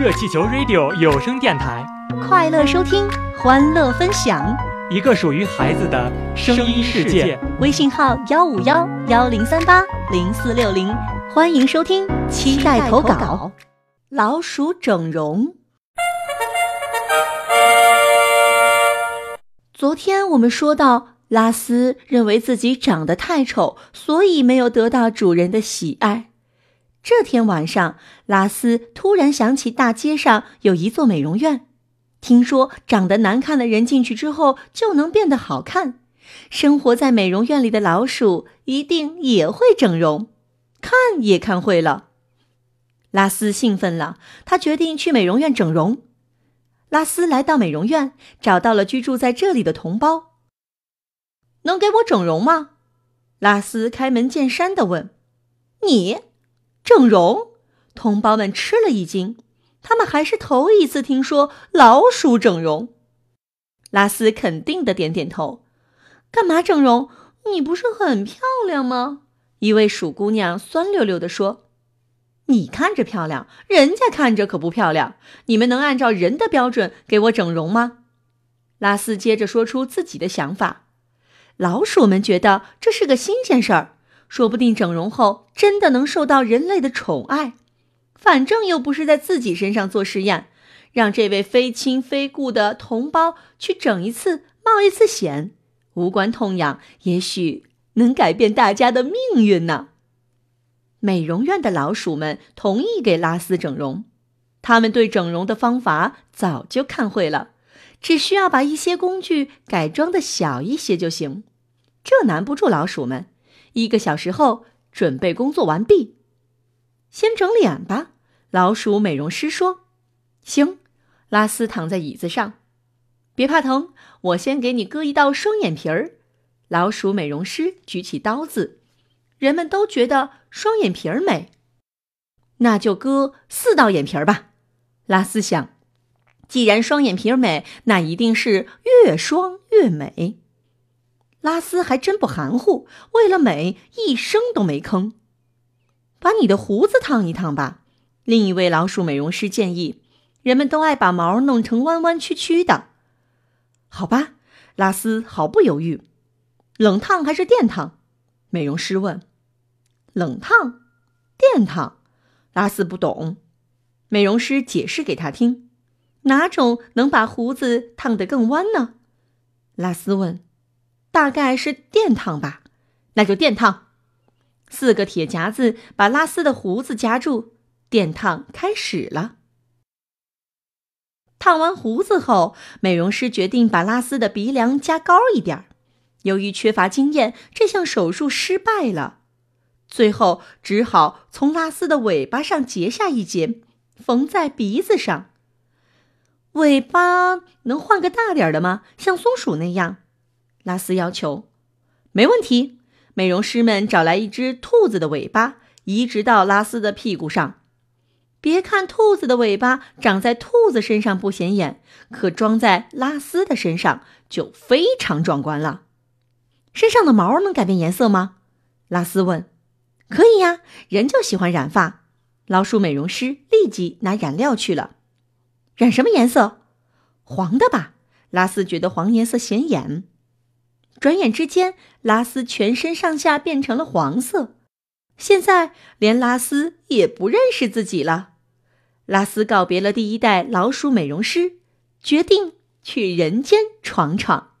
热气球 Radio 有声电台，快乐收听，欢乐分享。一个属于孩子的声音世界。微信号幺五幺幺零三八零四六零，欢迎收听，期待投稿。老鼠整容。昨天我们说到，拉斯认为自己长得太丑，所以没有得到主人的喜爱。这天晚上，拉斯突然想起大街上有一座美容院，听说长得难看的人进去之后就能变得好看。生活在美容院里的老鼠一定也会整容，看也看会了。拉斯兴奋了，他决定去美容院整容。拉斯来到美容院，找到了居住在这里的同胞。能给我整容吗？拉斯开门见山地问：“你？”整容，同胞们吃了一惊，他们还是头一次听说老鼠整容。拉斯肯定的点点头。干嘛整容？你不是很漂亮吗？一位鼠姑娘酸溜溜的说：“你看着漂亮，人家看着可不漂亮。你们能按照人的标准给我整容吗？”拉斯接着说出自己的想法。老鼠们觉得这是个新鲜事儿。说不定整容后真的能受到人类的宠爱，反正又不是在自己身上做实验，让这位非亲非故的同胞去整一次，冒一次险，无关痛痒，也许能改变大家的命运呢。美容院的老鼠们同意给拉斯整容，他们对整容的方法早就看会了，只需要把一些工具改装的小一些就行，这难不住老鼠们。一个小时后，准备工作完毕。先整脸吧，老鼠美容师说。行，拉斯躺在椅子上，别怕疼，我先给你割一道双眼皮儿。老鼠美容师举起刀子。人们都觉得双眼皮儿美，那就割四道眼皮儿吧。拉斯想，既然双眼皮儿美，那一定是越双越美。拉斯还真不含糊，为了美，一声都没吭。把你的胡子烫一烫吧，另一位老鼠美容师建议。人们都爱把毛弄成弯弯曲曲的。好吧，拉斯毫不犹豫。冷烫还是电烫？美容师问。冷烫，电烫。拉斯不懂。美容师解释给他听。哪种能把胡子烫得更弯呢？拉斯问。大概是电烫吧，那就电烫。四个铁夹子把拉斯的胡子夹住，电烫开始了。烫完胡子后，美容师决定把拉斯的鼻梁加高一点。由于缺乏经验，这项手术失败了。最后只好从拉斯的尾巴上截下一截，缝在鼻子上。尾巴能换个大点的吗？像松鼠那样？拉斯要求：“没问题。”美容师们找来一只兔子的尾巴，移植到拉斯的屁股上。别看兔子的尾巴长在兔子身上不显眼，可装在拉斯的身上就非常壮观了。身上的毛能改变颜色吗？拉斯问。“可以呀，人就喜欢染发。”老鼠美容师立即拿染料去了。染什么颜色？黄的吧。拉斯觉得黄颜色显眼。转眼之间，拉斯全身上下变成了黄色。现在连拉斯也不认识自己了。拉斯告别了第一代老鼠美容师，决定去人间闯闯。